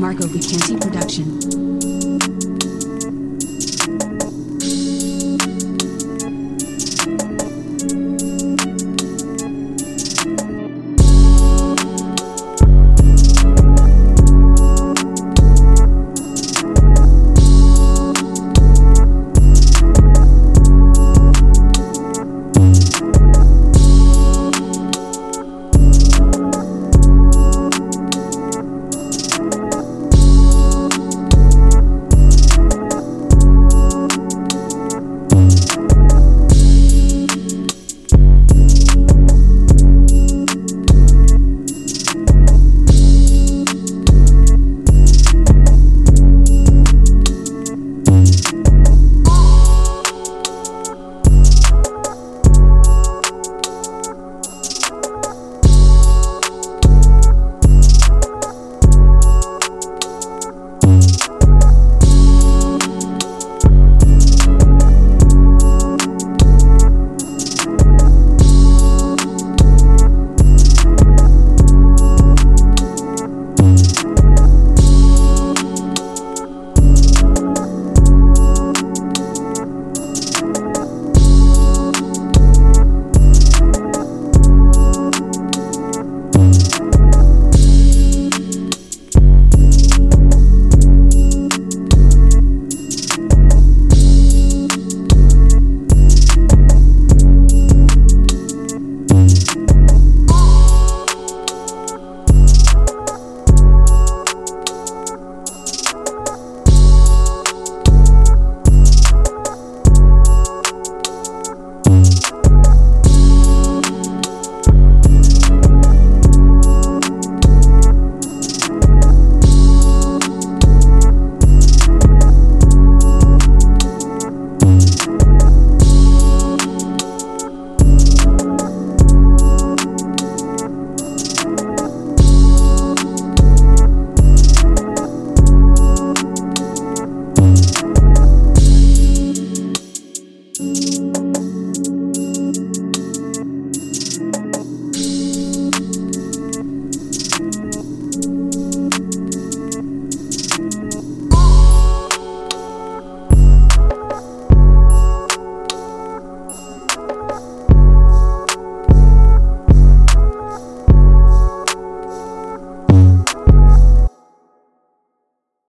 Marco Vicanti production.